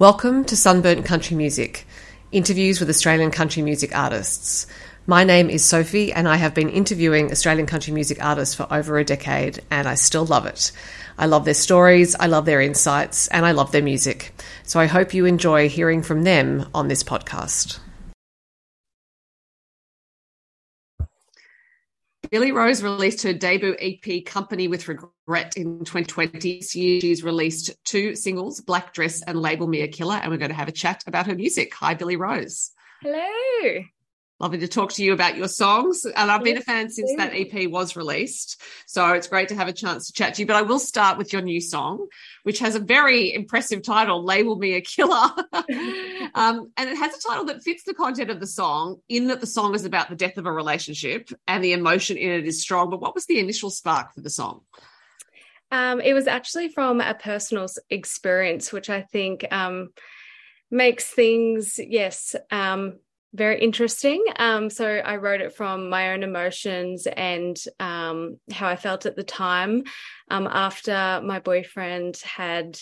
Welcome to Sunburnt Country Music, interviews with Australian country music artists. My name is Sophie, and I have been interviewing Australian country music artists for over a decade, and I still love it. I love their stories, I love their insights, and I love their music. So I hope you enjoy hearing from them on this podcast. Billie Rose released her debut EP, Company with Regret, in 2020. This year, she's released two singles, Black Dress and Label Me a Killer, and we're going to have a chat about her music. Hi, Billie Rose. Hello. Lovely to talk to you about your songs. And I've been a fan since that EP was released. So it's great to have a chance to chat to you. But I will start with your new song, which has a very impressive title, Label Me a Killer. um, and it has a title that fits the content of the song, in that the song is about the death of a relationship and the emotion in it is strong. But what was the initial spark for the song? Um, it was actually from a personal experience, which I think um, makes things, yes, um, very interesting. Um, so I wrote it from my own emotions and um, how I felt at the time um, after my boyfriend had,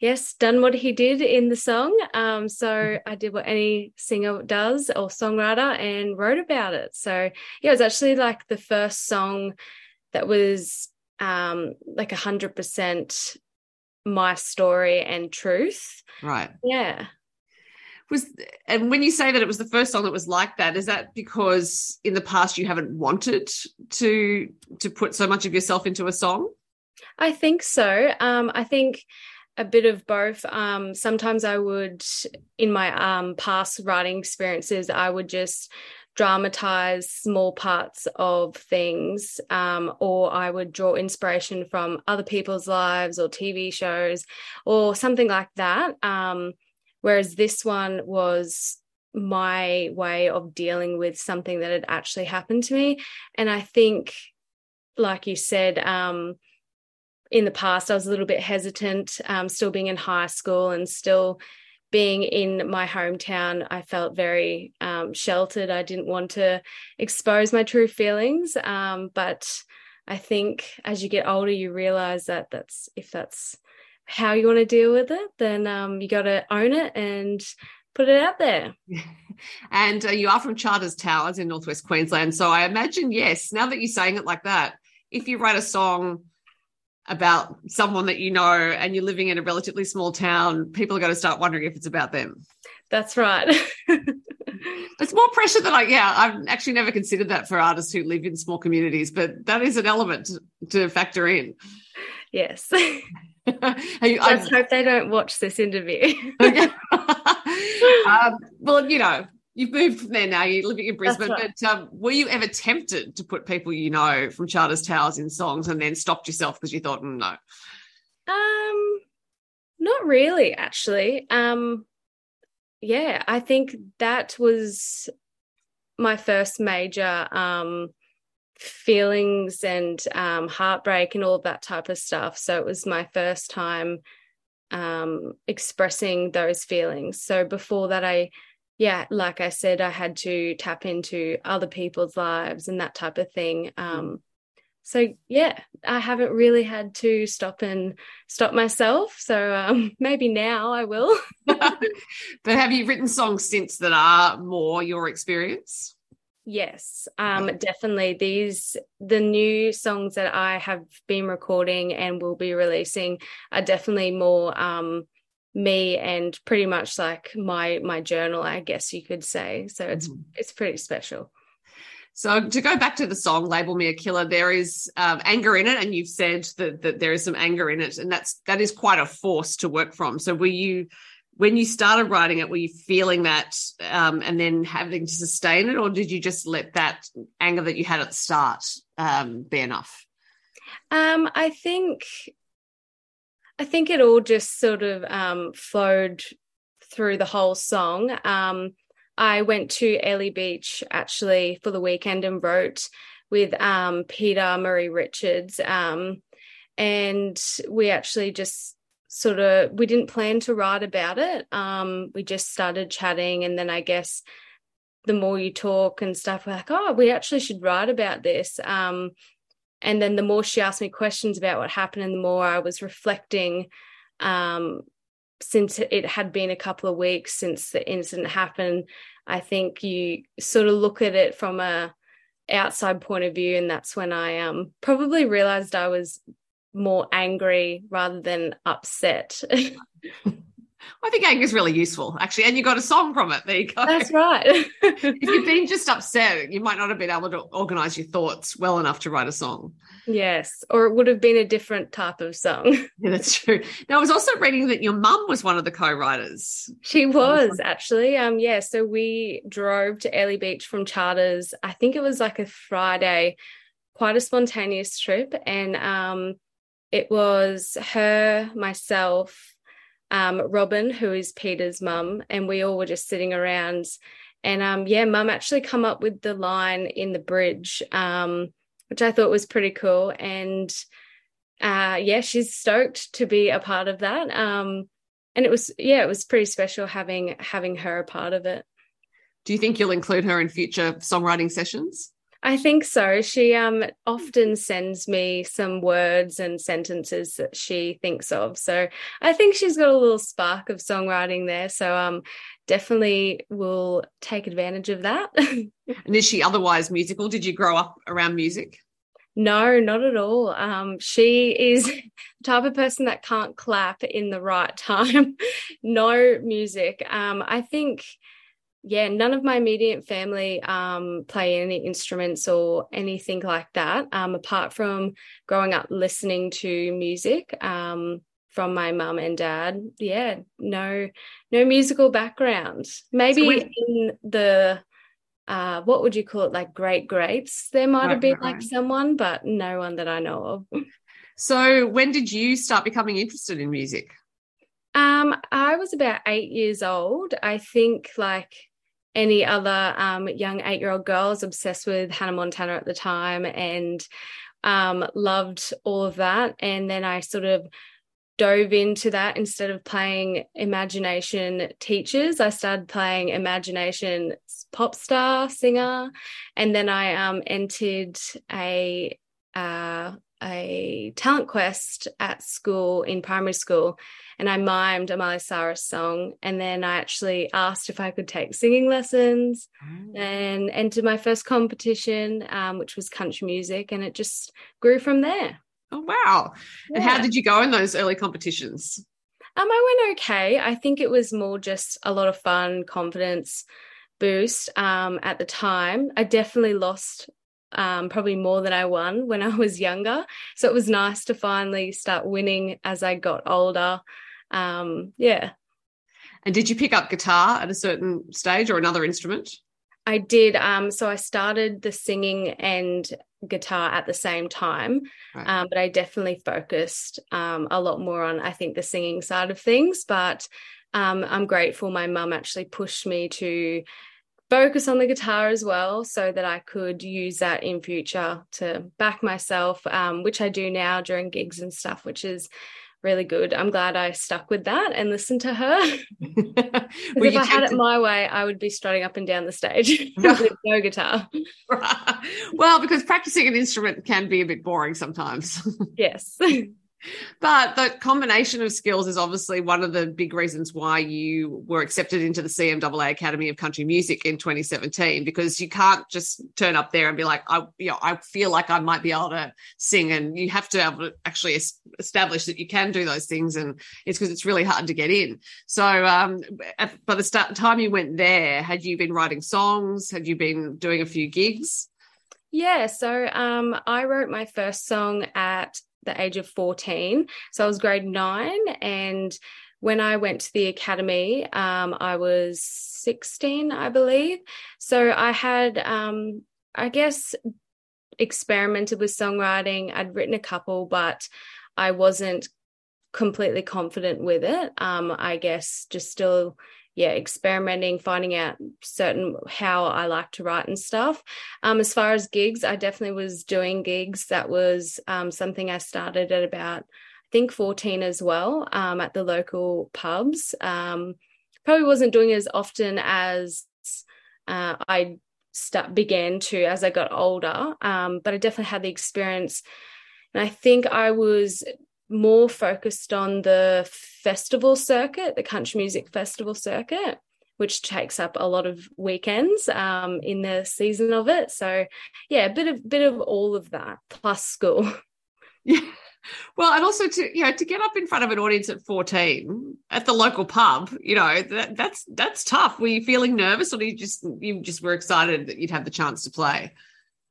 yes, done what he did in the song. Um, so I did what any singer does or songwriter and wrote about it. So yeah, it was actually like the first song that was um, like a hundred percent my story and truth. Right. Yeah was and when you say that it was the first song that was like that is that because in the past you haven't wanted to to put so much of yourself into a song? I think so. Um, i think a bit of both. Um, sometimes i would in my um, past writing experiences i would just dramatize small parts of things. Um, or i would draw inspiration from other people's lives or tv shows or something like that. Um, Whereas this one was my way of dealing with something that had actually happened to me. And I think, like you said, um, in the past, I was a little bit hesitant, um, still being in high school and still being in my hometown. I felt very um, sheltered. I didn't want to expose my true feelings. Um, but I think as you get older, you realize that that's if that's how you want to deal with it, then um, you got to own it and put it out there. and uh, you are from Charters Towers in Northwest Queensland. So I imagine, yes, now that you're saying it like that, if you write a song about someone that you know and you're living in a relatively small town, people are going to start wondering if it's about them. That's right. it's more pressure than I, yeah, I've actually never considered that for artists who live in small communities, but that is an element to, to factor in. Yes. you, Let's hope they don't watch this interview. um, well, you know, you've moved from there now. You're living in Brisbane, right. but um, were you ever tempted to put people you know from Charters Towers in songs and then stopped yourself because you thought, mm, no? Um, not really, actually. Um, yeah, I think that was my first major um feelings and um, heartbreak and all of that type of stuff. So it was my first time um, expressing those feelings. So before that, I, yeah, like I said, I had to tap into other people's lives and that type of thing. Um, so yeah, I haven't really had to stop and stop myself. So um, maybe now I will. but have you written songs since that are more your experience? Yes, um, definitely. These the new songs that I have been recording and will be releasing are definitely more um, me and pretty much like my my journal, I guess you could say. So it's mm-hmm. it's pretty special. So to go back to the song "Label Me a Killer," there is um, anger in it, and you've said that that there is some anger in it, and that's that is quite a force to work from. So were you when you started writing it, were you feeling that um, and then having to sustain it, or did you just let that anger that you had at the start um, be enough? Um, I think, I think it all just sort of um, flowed through the whole song. Um, I went to Airlie Beach actually for the weekend and wrote with um, Peter Murray Richards. And we actually just sort of we didn't plan to write about it. Um, we just started chatting, and then I guess the more you talk and stuff, we're like, oh, we actually should write about this. Um, and then the more she asked me questions about what happened, and the more I was reflecting um, since it had been a couple of weeks since the incident happened, I think you sort of look at it from a outside point of view, and that's when I um probably realized I was more angry rather than upset. I think anger is really useful, actually. And you got a song from it. There you go. That's right. if you'd been just upset, you might not have been able to organize your thoughts well enough to write a song. Yes. Or it would have been a different type of song. Yeah, that's true. Now, I was also reading that your mum was one of the co writers. She was actually. Um, yeah. So we drove to Airlie Beach from Charters. I think it was like a Friday, quite a spontaneous trip. And um, it was her, myself, um, Robin, who is Peter's mum, and we all were just sitting around. And um, yeah, mum actually come up with the line in the bridge, um, which I thought was pretty cool. And uh, yeah, she's stoked to be a part of that. Um, and it was yeah, it was pretty special having having her a part of it. Do you think you'll include her in future songwriting sessions? I think so. She um often sends me some words and sentences that she thinks of. So I think she's got a little spark of songwriting there. So um definitely will take advantage of that. and is she otherwise musical? Did you grow up around music? No, not at all. Um, she is the type of person that can't clap in the right time. no music. Um, I think yeah, none of my immediate family um, play any instruments or anything like that, um, apart from growing up listening to music um, from my mum and dad. Yeah, no, no musical background. Maybe so in the uh, what would you call it, like great greats? There might right, have been right. like someone, but no one that I know of. So, when did you start becoming interested in music? Um, I was about eight years old. I think like any other um, young eight year old girls obsessed with Hannah Montana at the time and um, loved all of that. And then I sort of dove into that instead of playing imagination teachers. I started playing imagination pop star singer. And then I um, entered a uh, a talent quest at school in primary school and I mimed a Miley Cyrus song. And then I actually asked if I could take singing lessons oh. and entered my first competition, um, which was country music. And it just grew from there. Oh, wow. Yeah. And how did you go in those early competitions? Um, I went okay. I think it was more just a lot of fun, confidence boost um, at the time. I definitely lost um, probably more than I won when I was younger. So it was nice to finally start winning as I got older. Um, yeah. And did you pick up guitar at a certain stage or another instrument? I did. Um, so I started the singing and guitar at the same time, right. um, but I definitely focused um, a lot more on, I think, the singing side of things. But um, I'm grateful my mum actually pushed me to focus on the guitar as well so that I could use that in future to back myself, um, which I do now during gigs and stuff, which is really good. I'm glad I stuck with that and listened to her. if I had it my way, I would be strutting up and down the stage with no guitar. Well, because practicing an instrument can be a bit boring sometimes. yes. But the combination of skills is obviously one of the big reasons why you were accepted into the CMAA Academy of Country Music in 2017, because you can't just turn up there and be like, I, you know, I feel like I might be able to sing, and you have to to actually establish that you can do those things, and it's because it's really hard to get in. So, um, at, by the start time you went there, had you been writing songs? Had you been doing a few gigs? Yeah, so um, I wrote my first song at the age of 14. So I was grade nine. And when I went to the academy, um, I was 16, I believe. So I had, um, I guess, experimented with songwriting. I'd written a couple, but I wasn't completely confident with it. Um, I guess just still yeah, experimenting, finding out certain how I like to write and stuff. Um, as far as gigs, I definitely was doing gigs. That was um, something I started at about, I think, 14 as well um, at the local pubs. Um, probably wasn't doing as often as uh, I start, began to as I got older, um, but I definitely had the experience. And I think I was more focused on the festival circuit, the country music festival circuit, which takes up a lot of weekends um, in the season of it. So yeah, a bit of bit of all of that plus school. Yeah. Well, and also to you know to get up in front of an audience at 14 at the local pub, you know, that, that's that's tough. Were you feeling nervous or you just you just were excited that you'd have the chance to play?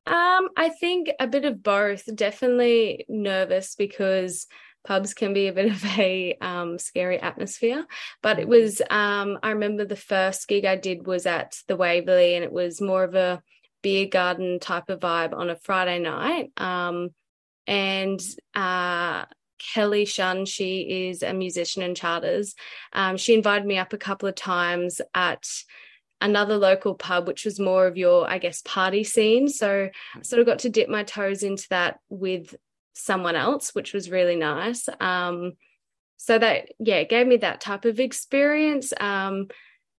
Um, I think a bit of both. Definitely nervous because pubs can be a bit of a um, scary atmosphere. But it was, um, I remember the first gig I did was at the Waverley, and it was more of a beer garden type of vibe on a Friday night. Um, and uh, Kelly Shun, she is a musician in charters. Um, she invited me up a couple of times at another local pub, which was more of your, I guess, party scene. So I sort of got to dip my toes into that with someone else, which was really nice. Um, so that, yeah, gave me that type of experience. Um,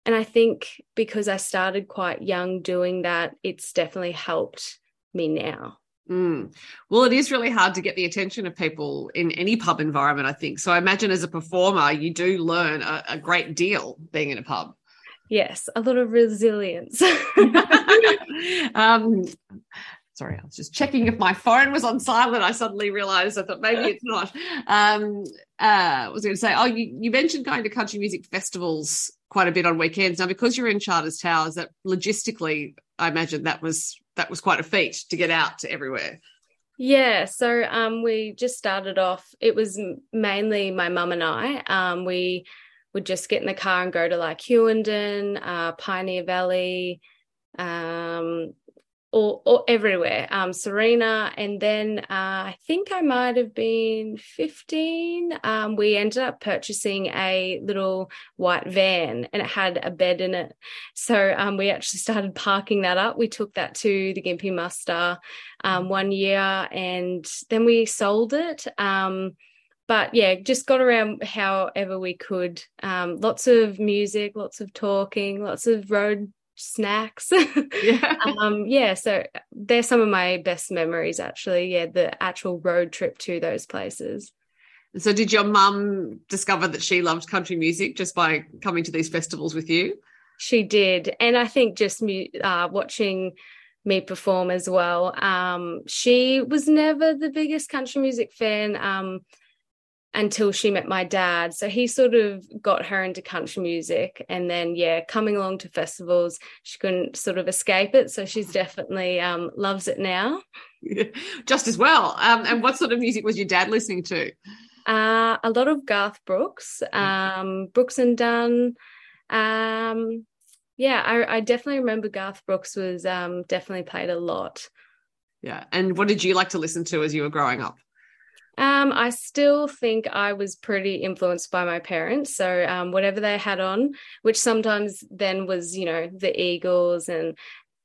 and I think because I started quite young doing that, it's definitely helped me now. Mm. Well, it is really hard to get the attention of people in any pub environment, I think. So I imagine as a performer, you do learn a, a great deal being in a pub. Yes, a lot of resilience. um, sorry, I was just checking if my phone was on silent. I suddenly realized I thought maybe it's not. Um, uh, I was going to say, oh, you, you mentioned going to country music festivals quite a bit on weekends. Now, because you're in Charters Towers, that logistically, I imagine that was that was quite a feat to get out to everywhere. Yeah, so um, we just started off. It was mainly my mum and I. Um, we would just get in the car and go to like Hughenden, uh, Pioneer Valley, um, or, or everywhere, um, Sarina. And then uh, I think I might have been 15. Um, we ended up purchasing a little white van and it had a bed in it. So um, we actually started parking that up. We took that to the Gympie Muster um, one year and then we sold it. Um, but yeah, just got around however we could. Um, lots of music, lots of talking, lots of road snacks. yeah. um, yeah, so they're some of my best memories actually. Yeah, the actual road trip to those places. So did your mum discover that she loved country music just by coming to these festivals with you? She did. And I think just uh, watching me perform as well. Um, she was never the biggest country music fan. Um, until she met my dad. So he sort of got her into country music. And then, yeah, coming along to festivals, she couldn't sort of escape it. So she's definitely um, loves it now. Just as well. Um, and what sort of music was your dad listening to? Uh, a lot of Garth Brooks, um, Brooks and Dunn. Um, yeah, I, I, definitely remember Garth Brooks was um, definitely played a lot. Yeah. And what did you like to listen to as you were growing up? Um, I still think I was pretty influenced by my parents. So um, whatever they had on, which sometimes then was, you know, the Eagles and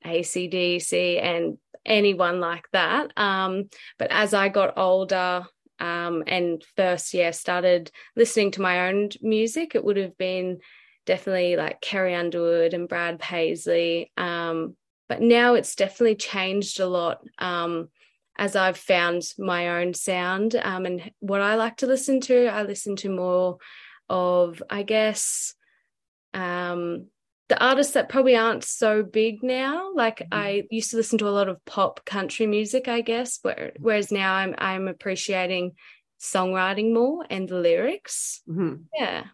ACDC and anyone like that. Um, but as I got older um, and first, yeah, started listening to my own music, it would have been definitely like Carrie Underwood and Brad Paisley. Um, but now it's definitely changed a lot. Um, as I've found my own sound um, and what I like to listen to. I listen to more of, I guess, um, the artists that probably aren't so big now. Like mm-hmm. I used to listen to a lot of pop country music, I guess, where, whereas now I'm I'm appreciating songwriting more and the lyrics. Mm-hmm. Yeah.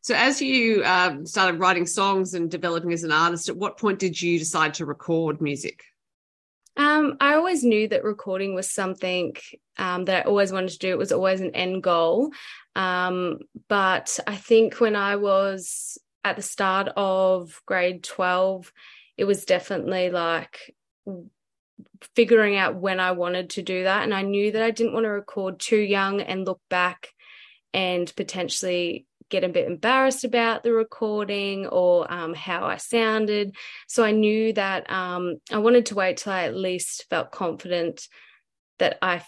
So, as you um, started writing songs and developing as an artist, at what point did you decide to record music? Um, I always knew that recording was something um, that I always wanted to do. It was always an end goal. Um, but I think when I was at the start of grade 12, it was definitely like figuring out when I wanted to do that. And I knew that I didn't want to record too young and look back and potentially get a bit embarrassed about the recording or um, how I sounded. So I knew that um, I wanted to wait till I at least felt confident that I,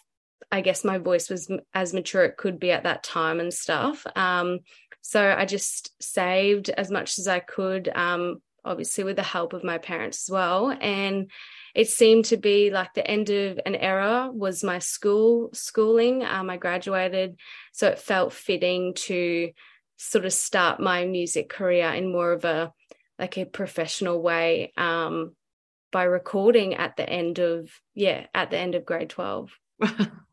I guess my voice was as mature it could be at that time and stuff. Um, so I just saved as much as I could, um, obviously with the help of my parents as well. And it seemed to be like the end of an era was my school schooling. Um, I graduated, so it felt fitting to sort of start my music career in more of a like a professional way um, by recording at the end of yeah at the end of grade 12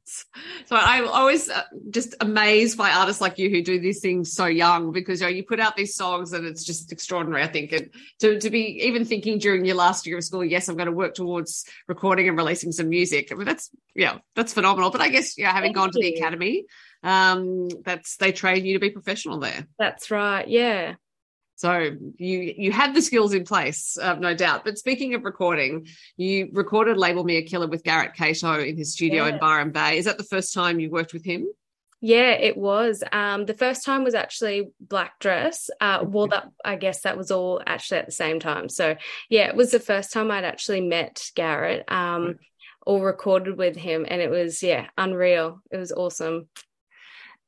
so I'm always uh, just amazed by artists like you who do these things so young because you know you put out these songs and it's just extraordinary. I think and to to be even thinking during your last year of school, yes, I'm going to work towards recording and releasing some music. I mean, that's yeah, that's phenomenal. But I guess yeah, having Thank gone to the academy, um, that's they train you to be professional there. That's right. Yeah. So you you had the skills in place, uh, no doubt. But speaking of recording, you recorded "Label Me a Killer" with Garrett Kato in his studio yeah. in Byron Bay. Is that the first time you worked with him? Yeah, it was. Um, the first time was actually Black Dress. Uh, well, that I guess that was all actually at the same time. So yeah, it was the first time I'd actually met Garrett, um, or recorded with him, and it was yeah, unreal. It was awesome.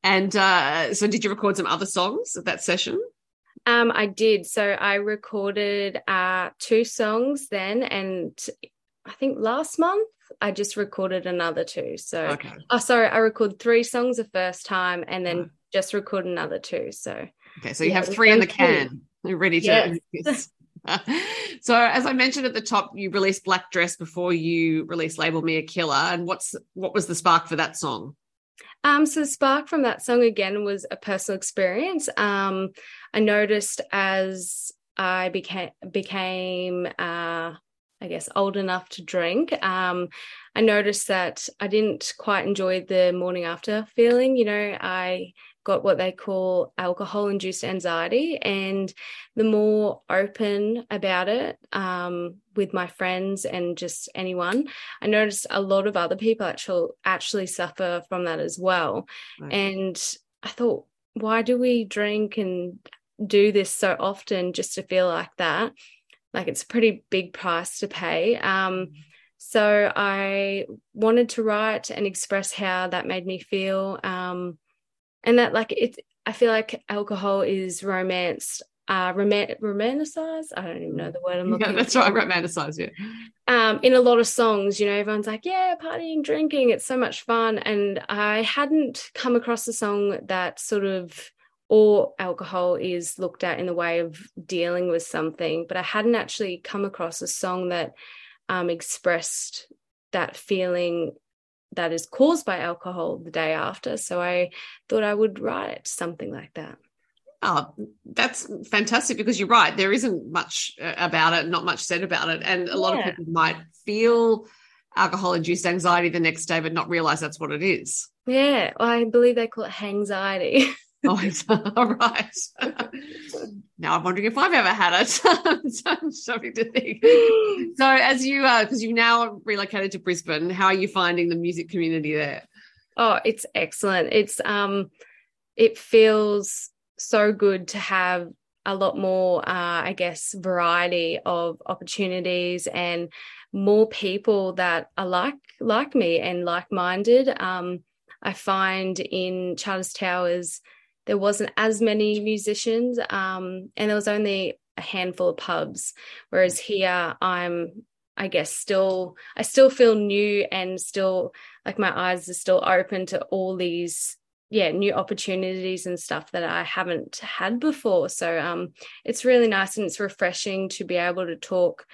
And uh, so, did you record some other songs at that session? Um, I did. So I recorded uh, two songs then, and I think last month I just recorded another two. So, okay. oh, sorry, I recorded three songs the first time, and then oh. just recorded another two. So, okay, so you yeah, have three in the can, You're ready to. Yes. so as I mentioned at the top, you released Black Dress before you released Label Me a Killer. And what's what was the spark for that song? Um, so the spark from that song again was a personal experience. Um, I noticed as I became became uh, I guess old enough to drink. Um, I noticed that I didn't quite enjoy the morning after feeling. You know, I got what they call alcohol induced anxiety. And the more open about it um, with my friends and just anyone, I noticed a lot of other people actually actually suffer from that as well. Right. And I thought, why do we drink and do this so often just to feel like that? Like it's a pretty big price to pay. Um, mm-hmm. so I wanted to write and express how that made me feel. Um, and that like it's i feel like alcohol is romanced uh rom- romanticized? I don't even know the word i'm looking yeah, that's right romanticized yeah. Um in a lot of songs you know everyone's like yeah partying drinking it's so much fun. And i hadn't come across a song that sort of or alcohol is looked at in the way of dealing with something but i hadn't actually come across a song that um, expressed that feeling that is caused by alcohol the day after. So I thought I would write something like that. Oh, that's fantastic because you're right. There isn't much uh, about it, not much said about it. And a yeah. lot of people might feel alcohol induced anxiety the next day, but not realize that's what it is. Yeah. Well, I believe they call it anxiety. oh, it's all right. now I'm wondering if I've ever had it. so I'm starting to think. So, as you, because uh, you've now relocated to Brisbane, how are you finding the music community there? Oh, it's excellent. It's um, it feels so good to have a lot more, uh, I guess, variety of opportunities and more people that are like like me and like minded. Um, I find in Charters Towers there wasn't as many musicians um, and there was only a handful of pubs. Whereas here i'm i guess still i still feel new and still like my eyes are still open to all these yeah new opportunities and stuff that i haven't had before. So um it's really nice and it's refreshing to be able to talk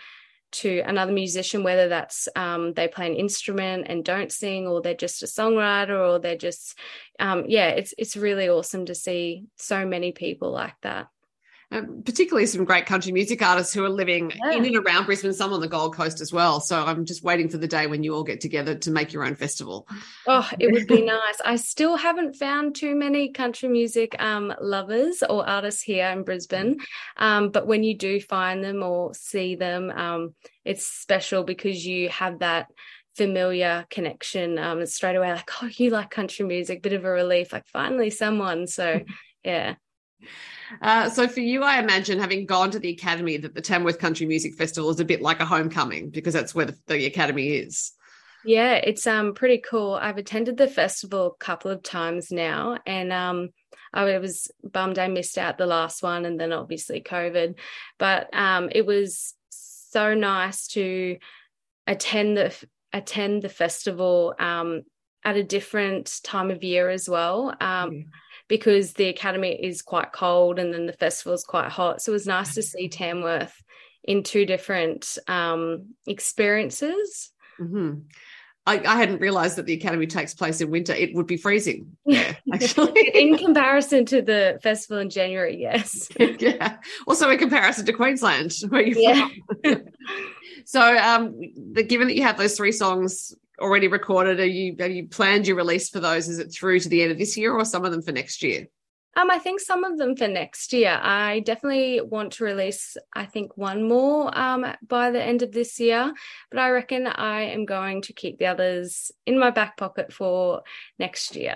to another musician, whether that's um, they play an instrument and don't sing, or they're just a songwriter, or they're just, um, yeah, it's it's really awesome to see so many people like that. Um, particularly some great country music artists who are living yeah. in and around Brisbane, some on the Gold Coast as well. So I'm just waiting for the day when you all get together to make your own festival. Oh, it would be nice. I still haven't found too many country music um, lovers or artists here in Brisbane. Um, but when you do find them or see them, um, it's special because you have that familiar connection. Um, it's straight away like, oh, you like country music, bit of a relief, like finally someone. So, yeah. Uh, so for you, I imagine having gone to the academy that the Tamworth Country Music Festival is a bit like a homecoming because that's where the, the academy is. Yeah, it's um pretty cool. I've attended the festival a couple of times now, and um I was bummed I missed out the last one, and then obviously COVID, but um it was so nice to attend the attend the festival um, at a different time of year as well. Um, mm. Because the academy is quite cold and then the festival is quite hot. So it was nice to see Tamworth in two different um, experiences. Mm-hmm. I, I, hadn't realized that the academy takes place in winter. It would be freezing. Yeah, actually. in comparison to the festival in January, yes. yeah. Also in comparison to Queensland, where you're yeah. from. so, um, the, given that you have those three songs already recorded, are you have you planned your release for those? Is it through to the end of this year, or some of them for next year? Um, I think some of them for next year. I definitely want to release, I think, one more um, by the end of this year, but I reckon I am going to keep the others in my back pocket for next year.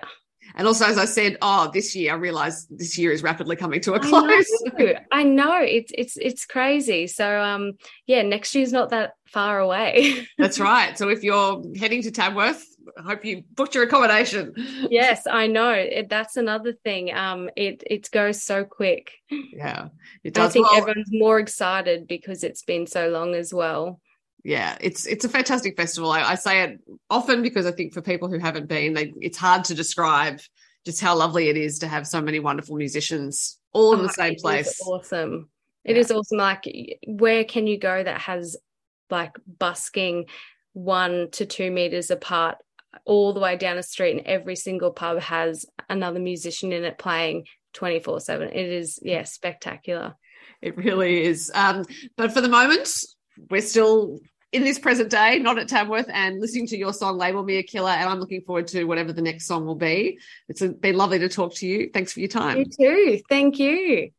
And also, as I said, oh, this year I realized this year is rapidly coming to a close. I know, I know. it's it's it's crazy. So um, yeah, next year's not that far away. That's right. So if you're heading to Tamworth, I hope you booked your accommodation. Yes, I know. It, that's another thing. Um, it it goes so quick. Yeah, it does. I think well, everyone's more excited because it's been so long as well. Yeah, it's it's a fantastic festival. I, I say it often because I think for people who haven't been, they, it's hard to describe just how lovely it is to have so many wonderful musicians all in oh, the same place. awesome. It yeah. is awesome. Like, where can you go that has like busking one to two meters apart all the way down the street and every single pub has another musician in it playing 24 7 it is yeah spectacular it really is um, but for the moment we're still in this present day not at tamworth and listening to your song label me a killer and i'm looking forward to whatever the next song will be. It's been lovely to talk to you. Thanks for your time. You too. Thank you.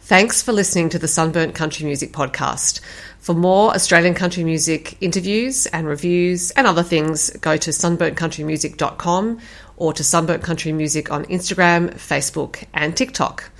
Thanks for listening to the Sunburnt Country Music Podcast. For more Australian country music interviews and reviews and other things, go to sunburntcountrymusic.com or to Sunburnt Country Music on Instagram, Facebook, and TikTok.